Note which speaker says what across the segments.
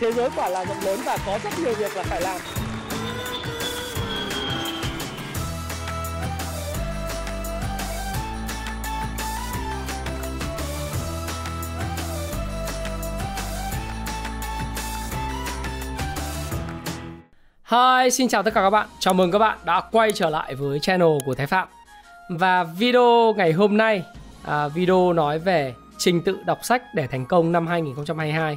Speaker 1: thế giới quả là rộng lớn và có rất nhiều việc là phải làm
Speaker 2: Hi, xin chào tất cả các bạn. Chào mừng các bạn đã quay trở lại với channel của Thái Phạm. Và video ngày hôm nay, à, video nói về trình tự đọc sách để thành công năm 2022.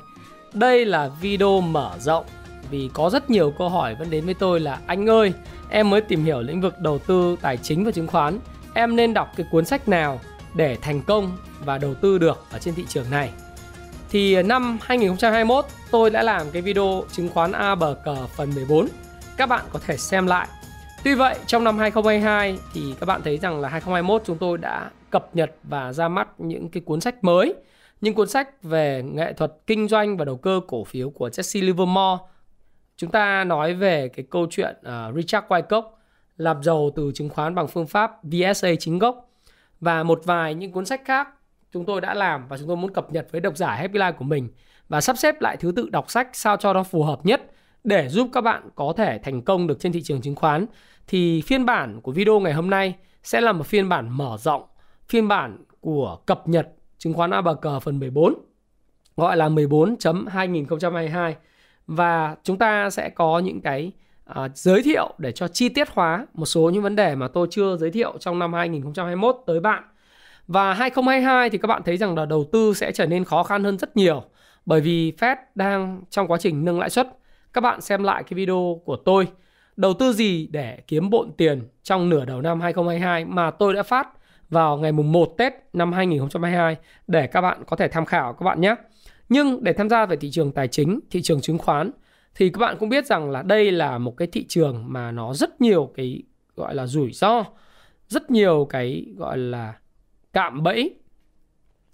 Speaker 2: Đây là video mở rộng vì có rất nhiều câu hỏi vẫn đến với tôi là anh ơi, em mới tìm hiểu lĩnh vực đầu tư tài chính và chứng khoán, em nên đọc cái cuốn sách nào để thành công và đầu tư được ở trên thị trường này. Thì à, năm 2021 tôi đã làm cái video chứng khoán A bờ cờ phần 14 các bạn có thể xem lại. Tuy vậy trong năm 2022 thì các bạn thấy rằng là 2021 chúng tôi đã cập nhật và ra mắt những cái cuốn sách mới. Những cuốn sách về nghệ thuật kinh doanh và đầu cơ cổ phiếu của Jesse Livermore. Chúng ta nói về cái câu chuyện uh, Richard Wyckoff làm giàu từ chứng khoán bằng phương pháp VSA chính gốc và một vài những cuốn sách khác chúng tôi đã làm và chúng tôi muốn cập nhật với độc giả Happy Life của mình và sắp xếp lại thứ tự đọc sách sao cho nó phù hợp nhất để giúp các bạn có thể thành công được trên thị trường chứng khoán thì phiên bản của video ngày hôm nay sẽ là một phiên bản mở rộng, phiên bản của cập nhật chứng khoán A bạc cờ phần 14 gọi là 14.2022 và chúng ta sẽ có những cái uh, giới thiệu để cho chi tiết hóa một số những vấn đề mà tôi chưa giới thiệu trong năm 2021 tới bạn. Và 2022 thì các bạn thấy rằng là đầu tư sẽ trở nên khó khăn hơn rất nhiều bởi vì Fed đang trong quá trình nâng lãi suất. Các bạn xem lại cái video của tôi. Đầu tư gì để kiếm bộn tiền trong nửa đầu năm 2022 mà tôi đã phát? Vào ngày mùng 1 Tết năm 2022 để các bạn có thể tham khảo các bạn nhé. Nhưng để tham gia về thị trường tài chính, thị trường chứng khoán thì các bạn cũng biết rằng là đây là một cái thị trường mà nó rất nhiều cái gọi là rủi ro, rất nhiều cái gọi là cạm bẫy.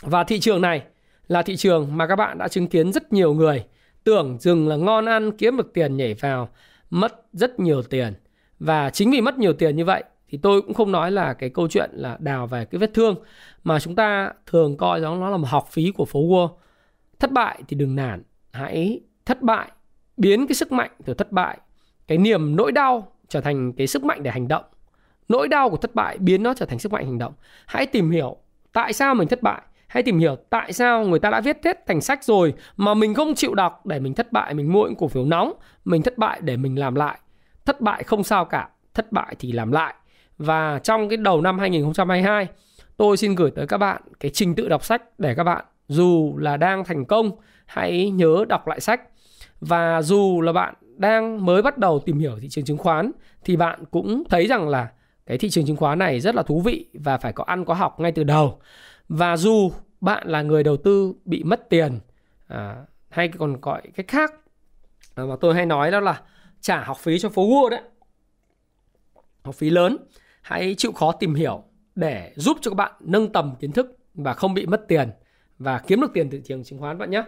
Speaker 2: Và thị trường này là thị trường mà các bạn đã chứng kiến rất nhiều người tưởng dừng là ngon ăn kiếm được tiền nhảy vào mất rất nhiều tiền và chính vì mất nhiều tiền như vậy thì tôi cũng không nói là cái câu chuyện là đào về cái vết thương, mà chúng ta thường coi đó nó là một học phí của phố Wall. Thất bại thì đừng nản, hãy thất bại, biến cái sức mạnh từ thất bại, cái niềm nỗi đau trở thành cái sức mạnh để hành động. Nỗi đau của thất bại biến nó trở thành sức mạnh hành động. Hãy tìm hiểu tại sao mình thất bại, hãy tìm hiểu tại sao người ta đã viết hết thành sách rồi mà mình không chịu đọc để mình thất bại, mình mua những cổ phiếu nóng, mình thất bại để mình làm lại. Thất bại không sao cả, thất bại thì làm lại và trong cái đầu năm 2022 tôi xin gửi tới các bạn cái trình tự đọc sách để các bạn dù là đang thành công hãy nhớ đọc lại sách. Và dù là bạn đang mới bắt đầu tìm hiểu thị trường chứng khoán thì bạn cũng thấy rằng là cái thị trường chứng khoán này rất là thú vị và phải có ăn có học ngay từ đầu. Và dù bạn là người đầu tư bị mất tiền à, hay còn gọi cách khác à, mà tôi hay nói đó là trả học phí cho phố Wall đấy. Học phí lớn hãy chịu khó tìm hiểu để giúp cho các bạn nâng tầm kiến thức và không bị mất tiền và kiếm được tiền từ thị trường chứng khoán bạn nhé.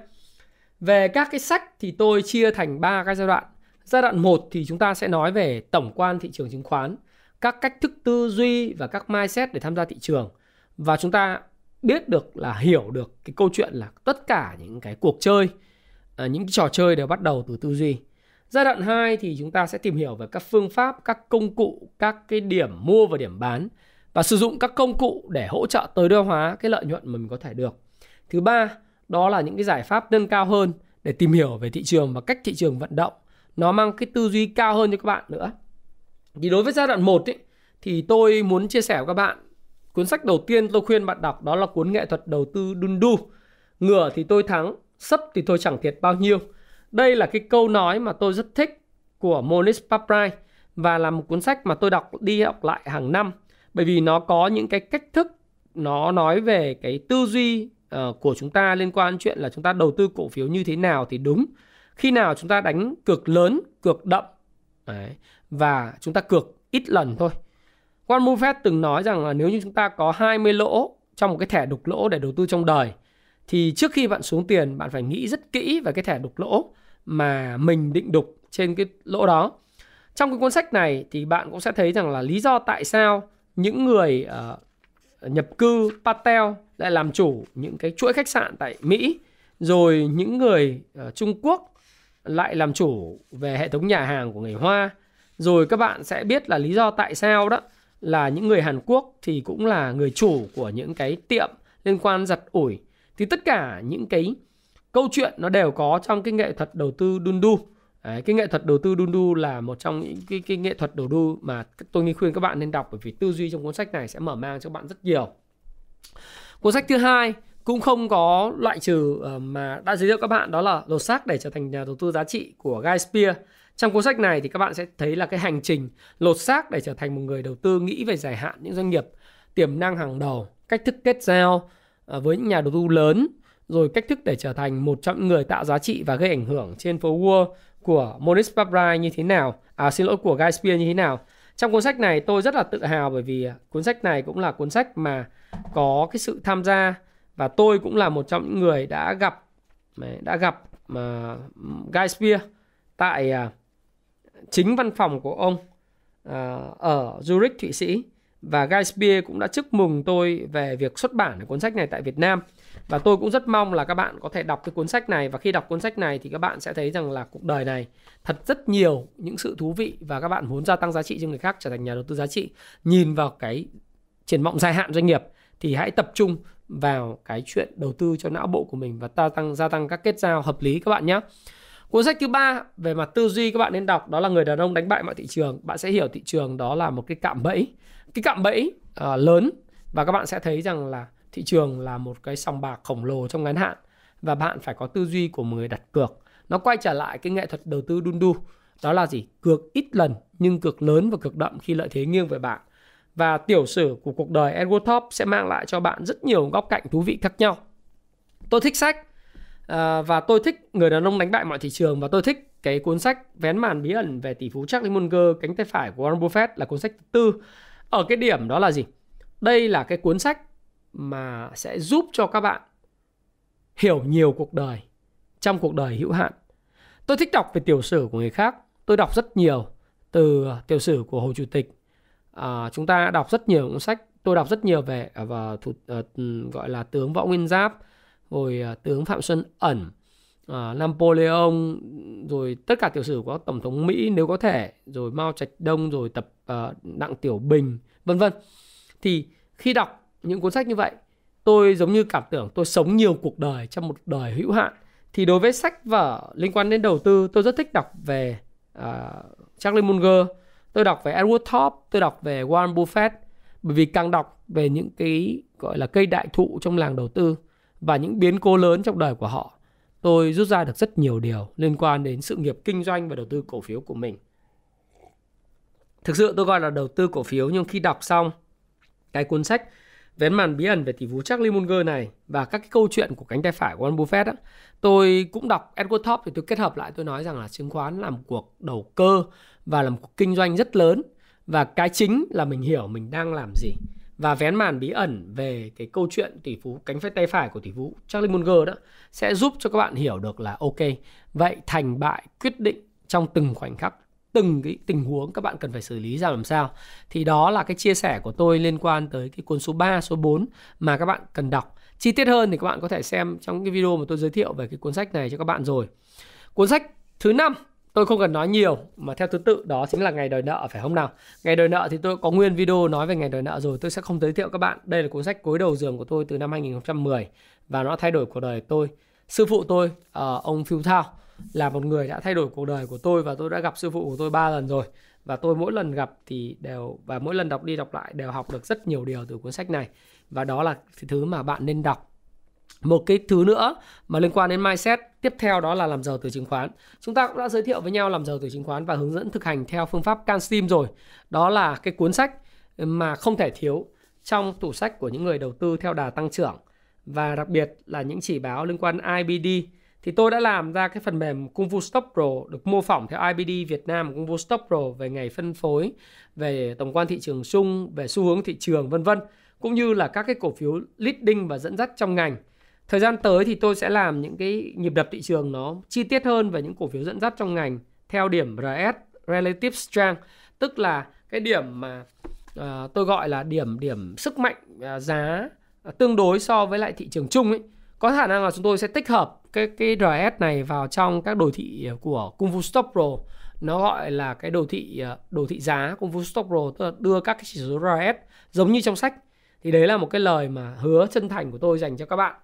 Speaker 2: Về các cái sách thì tôi chia thành ba cái giai đoạn. Giai đoạn 1 thì chúng ta sẽ nói về tổng quan thị trường chứng khoán, các cách thức tư duy và các mindset để tham gia thị trường. Và chúng ta biết được là hiểu được cái câu chuyện là tất cả những cái cuộc chơi ờ, những cái trò chơi đều bắt đầu từ tư duy giai đoạn 2 thì chúng ta sẽ tìm hiểu về các phương pháp các công cụ các cái điểm mua và điểm bán và sử dụng các công cụ để hỗ trợ tối đa hóa cái lợi nhuận mà mình có thể được thứ ba đó là những cái giải pháp nâng cao hơn để tìm hiểu về thị trường và cách thị trường vận động nó mang cái tư duy cao hơn cho các bạn nữa thì đối với giai đoạn 1 ấy, thì tôi muốn chia sẻ với các bạn Cuốn sách đầu tiên tôi khuyên bạn đọc đó là cuốn nghệ thuật đầu tư Dundu. Ngửa thì tôi thắng, sấp thì tôi chẳng thiệt bao nhiêu. Đây là cái câu nói mà tôi rất thích của Monish Paprai và là một cuốn sách mà tôi đọc đi học lại hàng năm bởi vì nó có những cái cách thức nó nói về cái tư duy uh, của chúng ta liên quan chuyện là chúng ta đầu tư cổ phiếu như thế nào thì đúng khi nào chúng ta đánh cược lớn cược đậm Đấy. và chúng ta cược ít lần thôi Warren Buffett từng nói rằng là nếu như chúng ta có 20 lỗ trong một cái thẻ đục lỗ để đầu tư trong đời thì trước khi bạn xuống tiền bạn phải nghĩ rất kỹ về cái thẻ đục lỗ mà mình định đục trên cái lỗ đó. Trong cái cuốn sách này thì bạn cũng sẽ thấy rằng là lý do tại sao những người uh, nhập cư Patel lại làm chủ những cái chuỗi khách sạn tại Mỹ rồi những người uh, Trung Quốc lại làm chủ về hệ thống nhà hàng của người Hoa rồi các bạn sẽ biết là lý do tại sao đó là những người Hàn Quốc thì cũng là người chủ của những cái tiệm liên quan giặt ủi thì tất cả những cái câu chuyện nó đều có trong cái nghệ thuật đầu tư đundu Đấy, cái nghệ thuật đầu tư đundu là một trong những cái, cái nghệ thuật đầu tư mà tôi nghĩ khuyên các bạn nên đọc bởi vì tư duy trong cuốn sách này sẽ mở mang cho bạn rất nhiều. Cuốn sách thứ hai cũng không có loại trừ ờ, mà đã giới thiệu các bạn đó là lột xác để trở thành nhà đầu tư giá trị của Guy Spear. Trong cuốn sách này thì các bạn sẽ thấy là cái hành trình lột xác để trở thành một người đầu tư nghĩ về dài hạn những doanh nghiệp tiềm năng hàng đầu, cách thức kết giao À, với những nhà đầu tư lớn, rồi cách thức để trở thành một trong những người tạo giá trị và gây ảnh hưởng trên phố Wall của Monis Pabrai như thế nào, à xin lỗi của Guy Spear như thế nào. Trong cuốn sách này tôi rất là tự hào bởi vì à, cuốn sách này cũng là cuốn sách mà có cái sự tham gia và tôi cũng là một trong những người đã gặp đã gặp mà Guy Spear tại à, chính văn phòng của ông uh, ở Zurich Thụy Sĩ và Guy Spear cũng đã chúc mừng tôi về việc xuất bản cuốn sách này tại Việt Nam. Và tôi cũng rất mong là các bạn có thể đọc cái cuốn sách này. Và khi đọc cuốn sách này thì các bạn sẽ thấy rằng là cuộc đời này thật rất nhiều những sự thú vị và các bạn muốn gia tăng giá trị cho người khác trở thành nhà đầu tư giá trị. Nhìn vào cái triển vọng dài hạn doanh nghiệp thì hãy tập trung vào cái chuyện đầu tư cho não bộ của mình và ta tăng, gia tăng các kết giao hợp lý các bạn nhé. Cuốn sách thứ ba về mặt tư duy các bạn nên đọc đó là người đàn ông đánh bại mọi thị trường. Bạn sẽ hiểu thị trường đó là một cái cạm bẫy, cái cạm bẫy uh, lớn và các bạn sẽ thấy rằng là thị trường là một cái sòng bạc khổng lồ trong ngắn hạn và bạn phải có tư duy của một người đặt cược. Nó quay trở lại cái nghệ thuật đầu tư đun đu. Đó là gì? Cược ít lần nhưng cược lớn và cược đậm khi lợi thế nghiêng về bạn. Và tiểu sử của cuộc đời Edward Thorpe sẽ mang lại cho bạn rất nhiều góc cạnh thú vị khác nhau. Tôi thích sách À, và tôi thích người đàn ông đánh bại mọi thị trường và tôi thích cái cuốn sách vén màn bí ẩn về tỷ phú Charlie Munger cánh tay phải của Warren Buffett là cuốn sách thứ tư. Ở cái điểm đó là gì? Đây là cái cuốn sách mà sẽ giúp cho các bạn hiểu nhiều cuộc đời trong cuộc đời hữu hạn. Tôi thích đọc về tiểu sử của người khác. Tôi đọc rất nhiều từ ờ, tiểu sử của hồ chủ tịch. À, chúng ta đọc rất nhiều cuốn sách. Tôi đọc rất nhiều về và thủ, uh, gọi là tướng võ nguyên giáp rồi à, tướng Phạm Xuân Ẩn, uh, Napoleon, rồi tất cả tiểu sử của tổng thống Mỹ nếu có thể, rồi Mao Trạch Đông, rồi tập uh, Đặng Tiểu Bình, vân vân. Thì khi đọc những cuốn sách như vậy, tôi giống như cảm tưởng tôi sống nhiều cuộc đời trong một đời hữu hạn. Thì đối với sách vở liên quan đến đầu tư, tôi rất thích đọc về uh, Charlie Munger, tôi đọc về Edward Thorpe, tôi đọc về Warren Buffett. Bởi vì càng đọc về những cái gọi là cây đại thụ trong làng đầu tư và những biến cố lớn trong đời của họ, tôi rút ra được rất nhiều điều liên quan đến sự nghiệp kinh doanh và đầu tư cổ phiếu của mình. Thực sự tôi gọi là đầu tư cổ phiếu nhưng khi đọc xong cái cuốn sách Vén màn bí ẩn về tỷ phú Charlie Munger này và các cái câu chuyện của cánh tay phải của Warren Buffett á, tôi cũng đọc Edward Thorpe thì tôi kết hợp lại tôi nói rằng là chứng khoán là một cuộc đầu cơ và là một cuộc kinh doanh rất lớn và cái chính là mình hiểu mình đang làm gì và vén màn bí ẩn về cái câu chuyện tỷ phú cánh tay phải của tỷ phú Charlie Munger đó sẽ giúp cho các bạn hiểu được là ok vậy thành bại quyết định trong từng khoảnh khắc từng cái tình huống các bạn cần phải xử lý ra làm sao. Thì đó là cái chia sẻ của tôi liên quan tới cái cuốn số 3, số 4 mà các bạn cần đọc. Chi tiết hơn thì các bạn có thể xem trong cái video mà tôi giới thiệu về cái cuốn sách này cho các bạn rồi. Cuốn sách thứ năm tôi không cần nói nhiều, mà theo thứ tự đó chính là ngày đòi nợ, phải không nào? Ngày đòi nợ thì tôi có nguyên video nói về ngày đòi nợ rồi, tôi sẽ không giới thiệu các bạn. Đây là cuốn sách cuối đầu giường của tôi từ năm 2010 và nó thay đổi cuộc đời tôi. Sư phụ tôi ờ, ông Phil Thao, là một người đã thay đổi cuộc đời của tôi và tôi đã gặp sư phụ của tôi ba lần rồi. Và tôi mỗi lần gặp thì đều, và mỗi lần đọc đi đọc lại đều học được rất nhiều điều từ cuốn sách này. Và đó là thứ mà bạn nên đọc một cái thứ nữa mà liên quan đến mindset tiếp theo đó là làm giàu từ chứng khoán. Chúng ta cũng đã giới thiệu với nhau làm giàu từ chứng khoán và hướng dẫn thực hành theo phương pháp CanSteam rồi. Đó là cái cuốn sách mà không thể thiếu trong tủ sách của những người đầu tư theo đà tăng trưởng. Và đặc biệt là những chỉ báo liên quan IBD thì tôi đã làm ra cái phần mềm Kung Fu Stop Pro được mô phỏng theo IBD Việt Nam Kung Fu Stop Pro về ngày phân phối, về tổng quan thị trường chung, về xu hướng thị trường vân vân. Cũng như là các cái cổ phiếu leading và dẫn dắt trong ngành. Thời gian tới thì tôi sẽ làm những cái nhịp đập thị trường nó chi tiết hơn về những cổ phiếu dẫn dắt trong ngành theo điểm RS Relative Strength, tức là cái điểm mà uh, tôi gọi là điểm điểm sức mạnh uh, giá uh, tương đối so với lại thị trường chung ấy. có khả năng là chúng tôi sẽ tích hợp cái cái RS này vào trong các đồ thị của Kung Fu stop Pro. Nó gọi là cái đồ thị đồ thị giá Kung Fu stop Pro tức là đưa các cái chỉ số RS giống như trong sách. Thì đấy là một cái lời mà hứa chân thành của tôi dành cho các bạn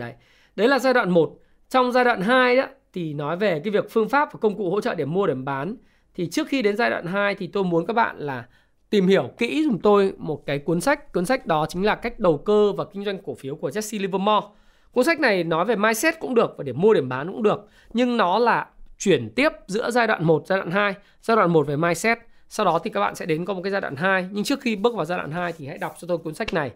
Speaker 2: đấy. Đấy là giai đoạn 1 trong giai đoạn 2 đó, thì nói về cái việc phương pháp và công cụ hỗ trợ điểm mua, điểm bán. Thì trước khi đến giai đoạn 2 thì tôi muốn các bạn là tìm hiểu kỹ dùm tôi một cái cuốn sách. Cuốn sách đó chính là cách đầu cơ và kinh doanh cổ phiếu của Jesse Livermore. Cuốn sách này nói về mindset cũng được và điểm mua, điểm bán cũng được. Nhưng nó là chuyển tiếp giữa giai đoạn 1 giai đoạn 2 giai đoạn 1 về mindset. Sau đó thì các bạn sẽ đến có một cái giai đoạn 2 nhưng trước khi bước vào giai đoạn 2 thì hãy đọc cho tôi cuốn sách này.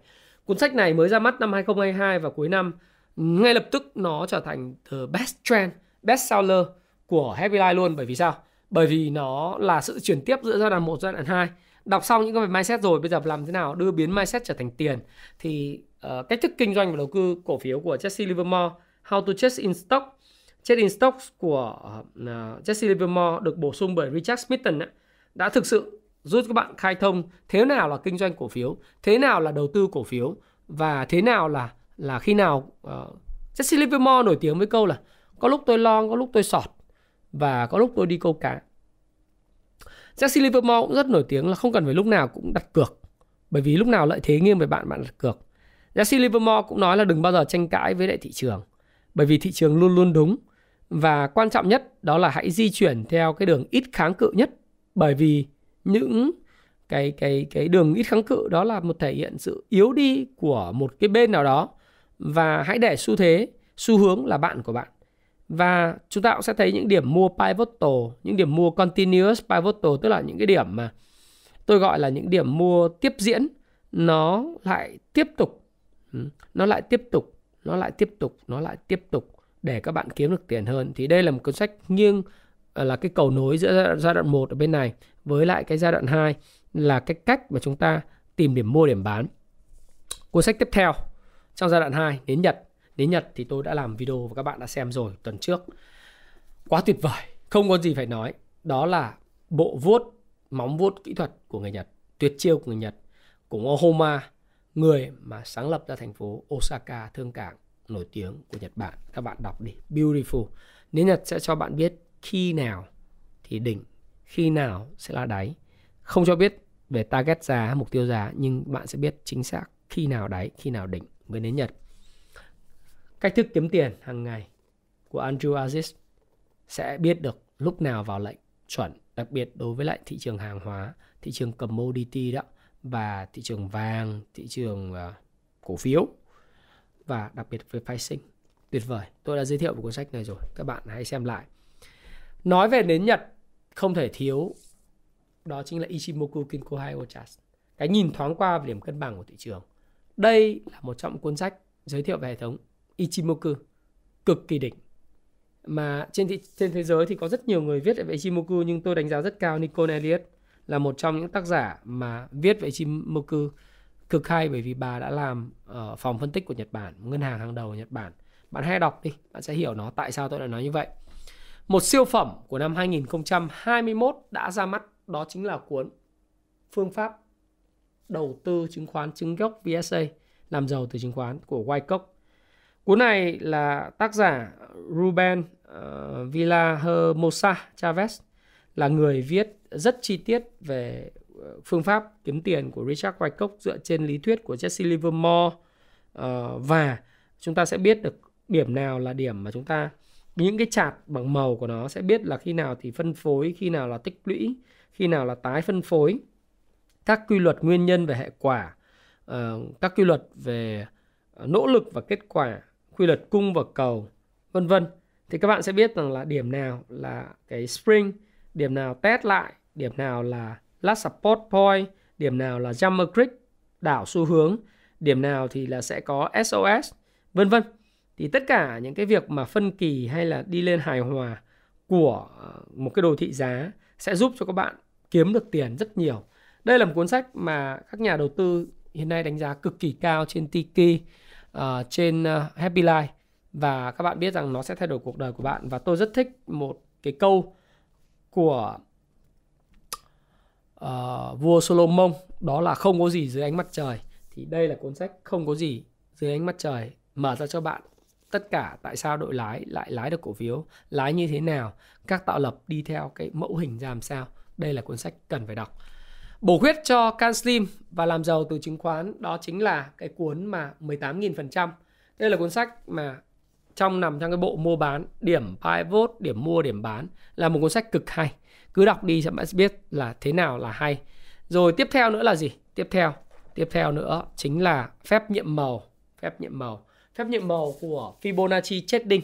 Speaker 2: Cuốn sách này mới ra mắt năm 2022 và cuối năm ngay lập tức nó trở thành the best trend best seller của Happy Life luôn. Bởi vì sao? Bởi vì nó là sự chuyển tiếp giữa giai đoạn 1 giai đoạn 2 đọc xong những cái về mindset rồi bây giờ làm thế nào đưa biến mindset trở thành tiền? Thì uh, cách thức kinh doanh và đầu tư cổ phiếu của Jesse Livermore How to Chase in Stock. Chase in Stock của uh, Jesse Livermore được bổ sung bởi Richard Smithson ấy, đã thực sự giúp các bạn khai thông thế nào là kinh doanh cổ phiếu thế nào là đầu tư cổ phiếu và thế nào là là khi nào uh, Jesse Livermore nổi tiếng với câu là có lúc tôi lon, có lúc tôi sọt và có lúc tôi đi câu cá. Jesse Livermore cũng rất nổi tiếng là không cần phải lúc nào cũng đặt cược bởi vì lúc nào lợi thế nghiêng về bạn bạn đặt cược. Jesse Livermore cũng nói là đừng bao giờ tranh cãi với lại thị trường bởi vì thị trường luôn luôn đúng và quan trọng nhất đó là hãy di chuyển theo cái đường ít kháng cự nhất bởi vì những cái cái cái đường ít kháng cự đó là một thể hiện sự yếu đi của một cái bên nào đó và hãy để xu thế, xu hướng là bạn của bạn. Và chúng ta cũng sẽ thấy những điểm mua pivotal, những điểm mua continuous pivotal, tức là những cái điểm mà tôi gọi là những điểm mua tiếp diễn, nó lại tiếp tục ừ, nó lại tiếp tục, nó lại tiếp tục, nó lại tiếp tục để các bạn kiếm được tiền hơn. Thì đây là một cuốn sách nghiêng ờ, là cái cầu nối giữa giai đoạn 1 ở bên này với lại cái giai đoạn 2 là cái cách mà chúng ta tìm điểm mua, điểm bán. Cuốn sách tiếp theo trong giai đoạn 2 đến Nhật. Đến Nhật thì tôi đã làm video và các bạn đã xem rồi tuần trước. Quá tuyệt vời, không có gì phải nói. Đó là bộ vuốt, móng vuốt kỹ thuật của người Nhật, tuyệt chiêu của người Nhật, của Ohoma, người mà sáng lập ra thành phố Osaka thương cảng nổi tiếng của Nhật Bản. Các bạn đọc đi, beautiful. Đến Nhật sẽ cho bạn biết khi nào thì đỉnh, khi nào sẽ là đáy. Không cho biết về target giá, mục tiêu giá nhưng bạn sẽ biết chính xác khi nào đáy, khi nào đỉnh mới đến Nhật. Cách thức kiếm tiền hàng ngày của Andrew Aziz sẽ biết được lúc nào vào lệnh chuẩn, đặc biệt đối với lại thị trường hàng hóa, thị trường commodity đó và thị trường vàng, thị trường uh, cổ phiếu và đặc biệt với pricing. Tuyệt vời. Tôi đã giới thiệu một cuốn sách này rồi. Các bạn hãy xem lại. Nói về đến Nhật không thể thiếu đó chính là Ichimoku Kinko Hyochas. Cái nhìn thoáng qua về điểm cân bằng của thị trường. Đây là một trong cuốn sách giới thiệu về hệ thống Ichimoku cực kỳ đỉnh. Mà trên thị, trên thế giới thì có rất nhiều người viết về Ichimoku nhưng tôi đánh giá rất cao Nicole Elliot là một trong những tác giả mà viết về Ichimoku cực hay bởi vì bà đã làm ở phòng phân tích của Nhật Bản, ngân hàng hàng đầu của Nhật Bản. Bạn hãy đọc đi, bạn sẽ hiểu nó tại sao tôi lại nói như vậy. Một siêu phẩm của năm 2021 đã ra mắt đó chính là cuốn Phương pháp đầu tư chứng khoán chứng gốc VSA làm giàu từ chứng khoán của Wyckoff. Cuốn này là tác giả Ruben uh, Villahermosa Chavez là người viết rất chi tiết về ờ, phương pháp kiếm tiền của Richard Wyckoff dựa trên lý thuyết của Jesse Livermore uh, và chúng ta sẽ biết được điểm nào là điểm mà chúng ta những cái chart bằng màu của nó sẽ biết là khi nào thì phân phối khi nào là tích lũy khi nào là tái phân phối các quy luật nguyên nhân về hệ quả ờ, các quy luật về nỗ lực và kết quả, quy luật cung và cầu, vân vân thì các bạn sẽ biết rằng là điểm nào là cái spring, điểm nào test lại, điểm nào là last support point, điểm nào là jumper creek, đảo xu hướng, điểm nào thì là sẽ có SOS vân vân thì tất cả những cái việc mà phân kỳ hay là đi lên hài hòa của ờ, một cái đồ thị giá sẽ giúp cho các bạn kiếm được tiền rất nhiều. Đây là một cuốn sách mà các nhà đầu tư hiện nay đánh giá cực kỳ cao trên Tiki, uh, trên ờ, uh, Happy Life và các bạn biết rằng nó sẽ thay đổi cuộc đời của bạn và tôi rất thích một cái câu của uh, vua Solomon đó là không có gì dưới ánh mặt trời thì đây là cuốn sách không có gì dưới ánh mặt trời mở ra cho bạn tất cả tại sao đội lái lại lái được cổ phiếu, lái như thế nào, các tạo lập đi theo cái mẫu hình ra làm sao. Đây là cuốn sách cần phải đọc. Bổ khuyết cho Can Slim và làm giàu từ chứng khoán đó chính là cái cuốn mà 18.000%. Đây là cuốn sách mà trong nằm trong cái bộ mua bán điểm pivot, điểm mua, điểm bán là một cuốn sách cực hay. Cứ đọc đi sẽ biết là thế nào là hay. Rồi tiếp theo nữa là gì? Tiếp theo, tiếp theo nữa chính là phép nhiệm màu, phép nhiệm màu phép nhiệm màu của Fibonacci Trading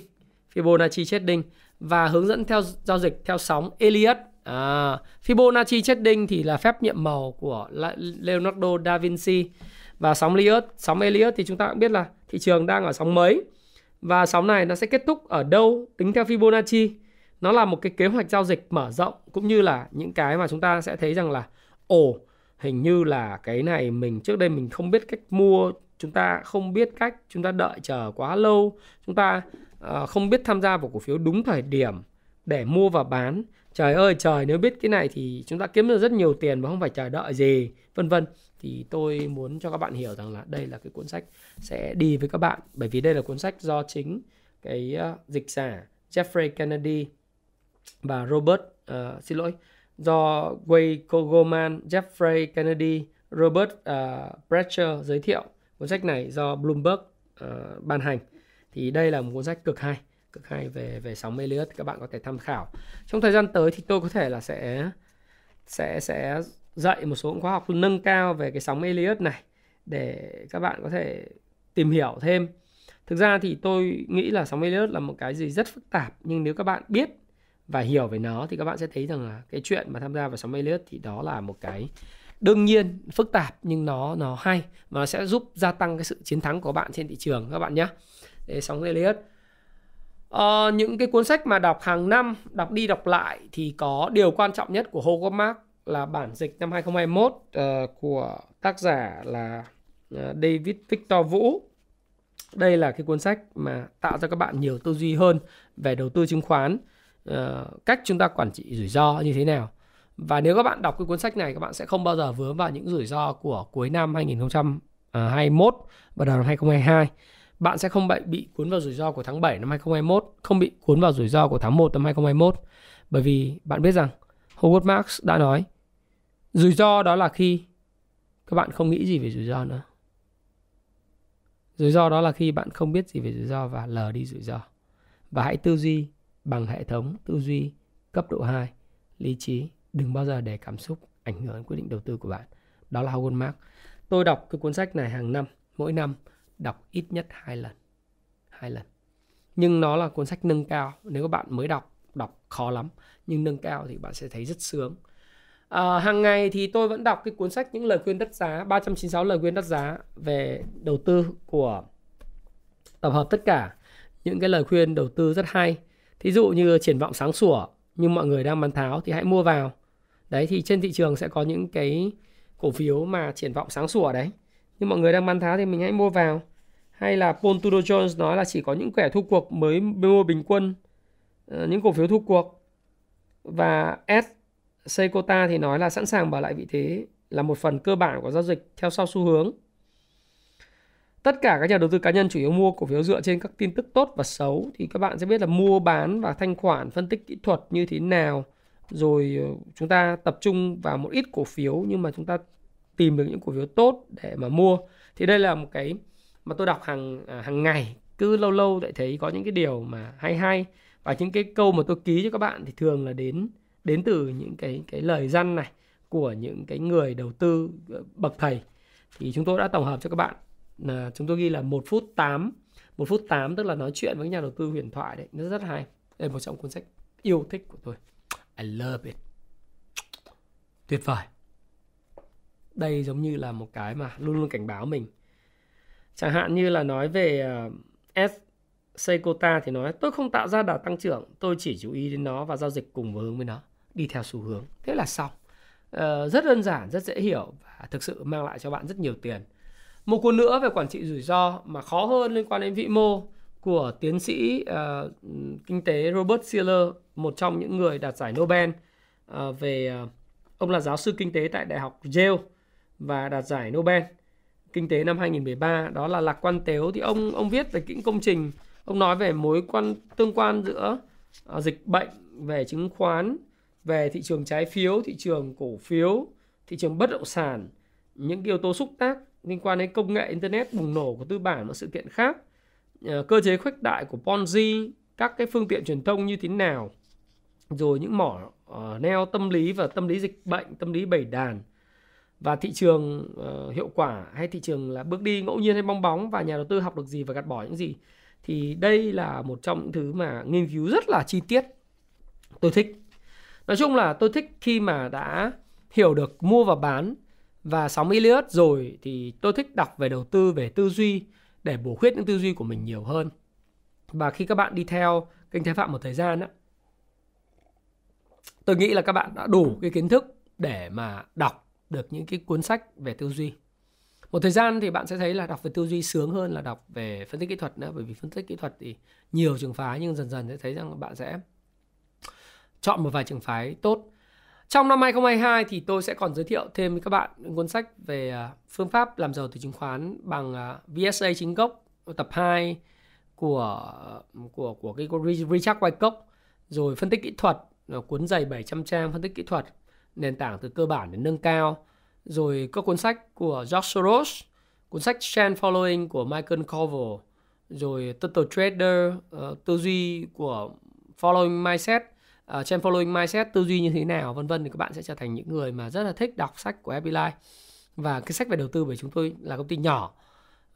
Speaker 2: Fibonacci Trading và hướng dẫn theo giao dịch theo sóng Elliott à, Fibonacci đinh thì là phép nhiệm màu của Leonardo da Vinci. Và sóng Elliot sóng Elliot thì chúng ta cũng biết là thị trường đang ở sóng mấy và sóng này nó sẽ kết thúc ở đâu tính theo Fibonacci. Nó là một cái kế hoạch giao dịch mở rộng cũng như là những cái mà chúng ta sẽ thấy rằng là ồ hình như là cái này mình trước đây mình không biết cách mua chúng ta không biết cách chúng ta đợi chờ quá lâu chúng ta uh, không biết tham gia vào cổ phiếu đúng thời điểm để mua và bán trời ơi trời nếu biết cái này thì chúng ta kiếm được rất nhiều tiền và không phải chờ đợi gì vân vân. Thì tôi muốn cho các bạn hiểu rằng là đây là cái cuốn sách sẽ đi với các bạn bởi vì đây là cuốn sách do chính cái uh, dịch giả Jeffrey Kennedy và Robert uh, xin lỗi do Way Kogoman, Jeffrey Kennedy, Robert ờ, uh, Brecher giới thiệu. Cuốn sách này do Bloomberg uh, ban hành. Thì đây là một cuốn sách cực hay, cực hay về về sóng Elliott, các bạn có thể tham khảo. Trong thời gian tới thì tôi có thể là sẽ sẽ sẽ dạy một số khóa học nâng cao về cái sóng Elliot này để các bạn có thể tìm hiểu thêm. Thực ra thì tôi nghĩ là sóng Elliot là một cái gì rất phức tạp, nhưng nếu các bạn biết và hiểu về nó thì các bạn sẽ thấy rằng là cái chuyện mà tham gia vào sóng Elliot thì đó là một cái đương nhiên phức tạp, nhưng nó nó hay và nó sẽ giúp gia tăng cái sự chiến thắng của bạn trên thị trường, các bạn nhé để sóng Elliot uh, những cái cuốn sách mà đọc hàng năm đọc đi đọc lại thì có điều quan trọng nhất của Howard Mark là bản dịch năm 2021 uh, ờ, của tác giả là uh, David Victor Vũ. Đây là cái cuốn sách mà tạo cho các bạn nhiều tư duy hơn về đầu tư chứng khoán. Uh, cách chúng ta quản trị rủi ro như thế nào. Và nếu các bạn đọc cái cuốn sách này các bạn sẽ không bao giờ vướng vào những rủi ro của cuối năm 2021 và đầu năm 2022. Bạn sẽ không bị cuốn vào rủi ro của tháng 7 năm 2021, không bị cuốn vào rủi ro của tháng 1 năm 2021. Bởi vì bạn biết rằng Howard Marks đã nói rủi ro đó là khi các bạn không nghĩ gì về rủi ro nữa. Rủi ro đó là khi bạn không biết gì về rủi ro và lờ đi rủi ro. Và hãy tư duy bằng hệ thống tư duy cấp độ 2, lý trí đừng bao giờ để cảm xúc ảnh hưởng đến quyết định đầu tư của bạn đó là Howard Marks. tôi đọc cái cuốn sách này hàng năm mỗi năm đọc ít nhất hai lần hai lần. Nhưng nó là cuốn sách nâng cao. Nếu các bạn mới đọc đọc khó lắm nhưng nâng cao thì bạn sẽ thấy rất sướng. À, hàng ngày thì tôi vẫn đọc cái cuốn sách những lời khuyên đắt giá 396 lời khuyên đắt giá về đầu tư của tập hợp tất cả những cái lời khuyên đầu tư rất hay. Thí dụ như triển vọng sáng sủa nhưng mọi người đang bán tháo thì hãy mua vào. Đấy thì trên thị trường sẽ có những cái cổ phiếu mà triển vọng sáng sủa đấy. Nhưng mọi người đang bán tháo thì mình hãy mua vào hay là Paul Tudor Jones nói là chỉ có những kẻ thu cuộc mới mua bình quân ờ, những cổ phiếu thu cuộc. Và S Seikota thì nói là sẵn sàng bảo lại vị thế là một phần cơ bản của giao dịch theo sau xu hướng. Tất cả các nhà đầu tư cá nhân chủ yếu mua cổ phiếu dựa trên các tin tức tốt và xấu thì các bạn sẽ biết là mua, bán và thanh khoản, phân tích kỹ thuật như thế nào. Rồi ờ, chúng ta tập trung vào một ít cổ phiếu nhưng mà chúng ta tìm được những cổ phiếu tốt để mà mua. Thì đây là một cái mà tôi đọc hàng à, hàng ngày, cứ lâu lâu lại thấy có những cái điều mà hay hay và những cái câu mà tôi ký cho các bạn thì thường là đến đến từ những cái cái lời răn này của những cái người đầu tư ờ, bậc thầy thì chúng tôi đã tổng hợp cho các bạn, là chúng tôi ghi là một phút 8 một phút 8 tức là nói chuyện với nhà đầu tư huyền thoại đấy nó rất hay đây là một trong cuốn sách yêu thích của tôi I love it. Tuyệt vời. Đây giống như là một cái mà luôn luôn cảnh báo mình. Chẳng hạn như là nói về uh, S Seikota thì nói tôi không tạo ra đà tăng trưởng, tôi chỉ chú ý đến nó và giao dịch cùng với hướng với nó, đi theo xu hướng. Thế là xong. Uh, rất đơn giản, rất dễ hiểu và thực sự mang lại cho bạn rất nhiều tiền. Một cuốn nữa về quản trị rủi ro mà khó hơn liên quan đến vĩ mô của tiến sĩ uh, kinh tế Robert Shiller, một trong những người đạt giải Nobel uh, về uh, ông là giáo sư kinh tế tại Đại học Yale và đạt giải Nobel kinh tế năm 2013 đó là lạc quan tếu thì ông ông viết về những công trình. Ông nói về mối quan tương quan giữa uh, dịch bệnh về chứng khoán về thị trường trái phiếu thị trường cổ phiếu thị trường bất động sản những yếu tố xúc tác liên quan đến công nghệ internet bùng nổ của tư bản và sự kiện khác. Uh, cơ chế khuếch đại của Ponzi các cái phương tiện truyền thông như thế nào rồi những mỏ uh, neo tâm lý và tâm lý dịch bệnh tâm lý bảy đàn và thị trường uh, hiệu quả hay thị trường là bước đi ngẫu nhiên hay bong bóng và nhà đầu tư học được gì và gạt bỏ những gì. Thì đây là một trong những thứ mà nghiên cứu rất là chi tiết. Tôi thích. Nói chung là tôi thích khi mà đã hiểu được mua và bán và sóng Elliot rồi thì tôi thích đọc về đầu tư về tư duy để bổ khuyết những tư duy của mình nhiều hơn. Và khi các bạn đi theo kênh Thái Phạm một thời gian á tôi nghĩ là các bạn đã đủ cái kiến thức để mà đọc được những cái cuốn sách về tư duy. Một thời gian thì bạn sẽ thấy là đọc về tư duy sướng hơn là đọc về phân tích kỹ thuật nữa, bởi vì phân tích kỹ thuật thì nhiều trường phái nhưng dần dần sẽ thấy rằng bạn sẽ chọn một vài trường phái tốt. Trong năm 2022 thì tôi sẽ còn giới thiệu thêm với các bạn những cuốn sách về à, phương pháp làm giàu từ chứng khoán bằng à, VSA chính gốc, tập 2 của của của cái Richard Wyckoff, rồi phân tích kỹ thuật cuốn dày 700 trang phân tích kỹ thuật nền tảng từ cơ bản đến nâng cao. Rồi các cuốn sách của George Soros cuốn sách Trend Following của Michael Covel rồi Total Trader uh, tư duy của Following Mindset uh, Trend Following Mindset tư duy như thế nào vân vân thì các bạn sẽ trở thành những người mà rất là thích đọc sách của Happy Life. Và cái sách về đầu tư bởi chúng tôi là công ty nhỏ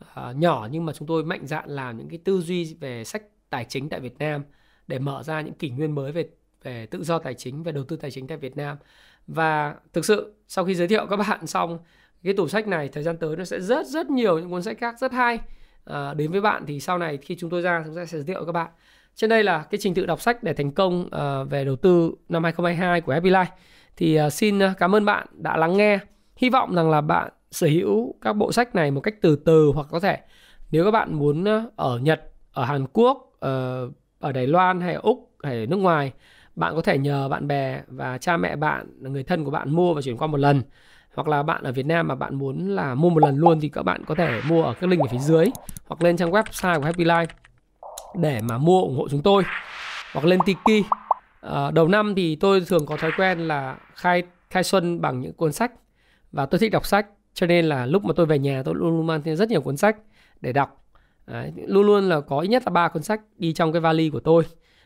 Speaker 2: uh, nhỏ nhưng mà chúng tôi mạnh dạn làm những cái tư duy về sách tài chính tại Việt Nam để mở ra những kỷ nguyên mới về về tự do tài chính về đầu tư tài chính tại Việt Nam và thực sự sau khi giới thiệu các bạn xong cái tủ sách này thời gian tới nó sẽ rất rất nhiều những cuốn sách khác rất hay. À, đến với bạn thì sau này khi chúng tôi ra chúng ta sẽ giới thiệu các bạn. Trên đây là cái trình tự đọc sách để thành công uh, về đầu tư năm 2022 của Happy Life. Thì uh, xin à, cảm ơn bạn đã lắng nghe. Hy vọng rằng là bạn sở hữu các bộ sách này một cách từ từ hoặc có thể nếu các bạn muốn ở Nhật ở Hàn Quốc uh, ở Đài Loan hay ở Úc hay ở nước ngoài bạn có thể nhờ bạn bè và cha mẹ bạn người thân của bạn mua và chuyển qua một lần. Hoặc là bạn ở Việt Nam mà bạn muốn là mua một lần luôn thì các bạn có thể mua ở các link ở phía dưới hoặc lên trang website của Happy Life để mà mua ủng hộ chúng tôi. Hoặc lên Tiki. À, đầu năm thì tôi thường có thói quen là khai khai xuân bằng những cuốn sách và tôi thích đọc sách cho nên là lúc mà tôi về nhà tôi luôn luôn mang theo rất nhiều cuốn sách để đọc. Đấy, luôn luôn là có ít nhất là ba cuốn sách đi trong cái vali của tôi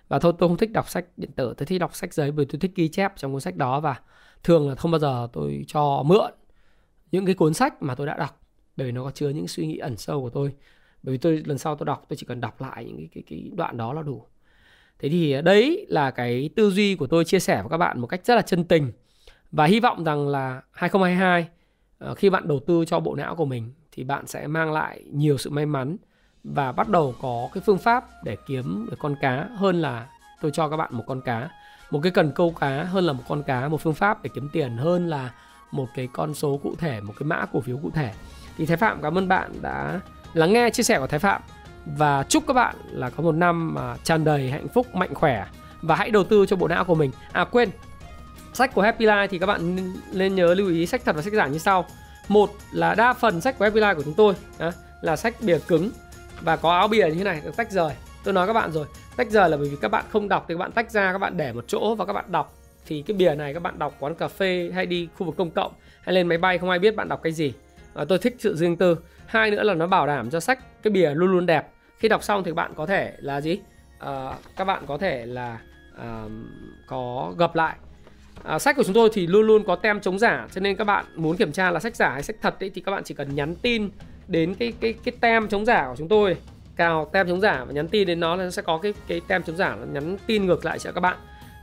Speaker 2: và thôi tôi không thích đọc sách điện tử tôi thích đọc sách giấy bởi tôi thích ghi chép trong cuốn sách đó và thường là không bao giờ tôi cho mượn những cái cuốn sách mà tôi đã đọc bởi vì nó có chứa những suy nghĩ ẩn sâu của tôi. Bởi vì tôi lần sau tôi đọc tôi chỉ cần đọc lại những cái, cái, cái đoạn đó là đủ. Thế thì đấy là cái tư duy của tôi chia sẻ với các bạn một cách rất là chân tình. Và hy vọng rằng là 2022 ờ, khi bạn đầu tư cho bộ não của mình thì bạn sẽ mang lại nhiều sự may mắn và bắt đầu có cái phương pháp để kiếm được con cá hơn là tôi cho các bạn một con cá. Một cái cần câu cá hơn là một con cá, một phương pháp để kiếm tiền hơn là một cái con số cụ thể, một cái mã cổ phiếu cụ thể. Thì thái phạm, cảm ơn bạn đã lắng nghe chia sẻ của thái phạm và chúc các bạn là có một năm mà tràn đầy hạnh phúc, mạnh khỏe và hãy đầu tư cho bộ não của mình. À quên, sách của Happy Life thì các bạn nên nhớ lưu ý sách thật và sách giả như sau. Một là đa phần sách của Happy Life của chúng tôi là sách bìa cứng và có áo bìa như thế này được tách rời tôi nói các bạn rồi tách rời là bởi vì các bạn không đọc thì các bạn tách ra các bạn để một chỗ và các bạn đọc thì cái bìa này các bạn đọc quán cà phê hay đi khu vực công cộng hay lên máy bay không ai biết bạn đọc cái gì à, tôi thích sự riêng tư hai nữa là nó bảo đảm cho sách cái bìa luôn luôn đẹp khi đọc xong thì bạn có thể là gì à, các bạn có thể là à, có gập lại à, sách của chúng tôi thì luôn luôn có tem chống giả cho nên các bạn muốn kiểm tra là sách giả hay sách thật ấy, thì các bạn chỉ cần nhắn tin đến cái cái cái tem chống giả của chúng tôi. Cào tem chống giả và nhắn tin đến nó là nó sẽ có cái cái tem chống giả nó nhắn tin ngược lại cho các bạn.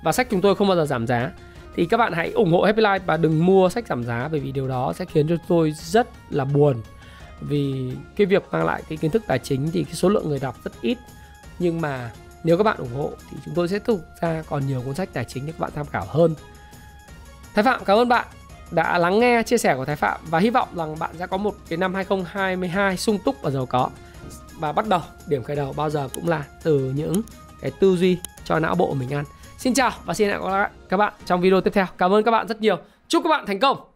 Speaker 2: Và sách chúng tôi không bao giờ giảm giá. Thì các bạn hãy ủng hộ Happy Life và đừng mua sách giảm giá bởi vì điều đó sẽ khiến cho tôi rất là buồn. Vì cái việc mang lại cái kiến thức tài chính thì cái số lượng người đọc rất ít. Nhưng mà nếu các bạn ủng hộ thì chúng tôi sẽ tiếp tục ra còn nhiều cuốn sách tài chính để các bạn tham khảo hơn. Thái Phạm, cảm ơn bạn đã lắng nghe chia sẻ của Thái Phạm và hy vọng rằng bạn sẽ có một cái năm 2022 sung túc và giàu có. Và bắt đầu, điểm khởi đầu bao giờ cũng là từ những cái tư duy cho não bộ mình ăn. Xin chào và xin hẹn gặp lại các bạn trong video tiếp theo. Cảm ơn các bạn rất nhiều. Chúc các bạn thành công.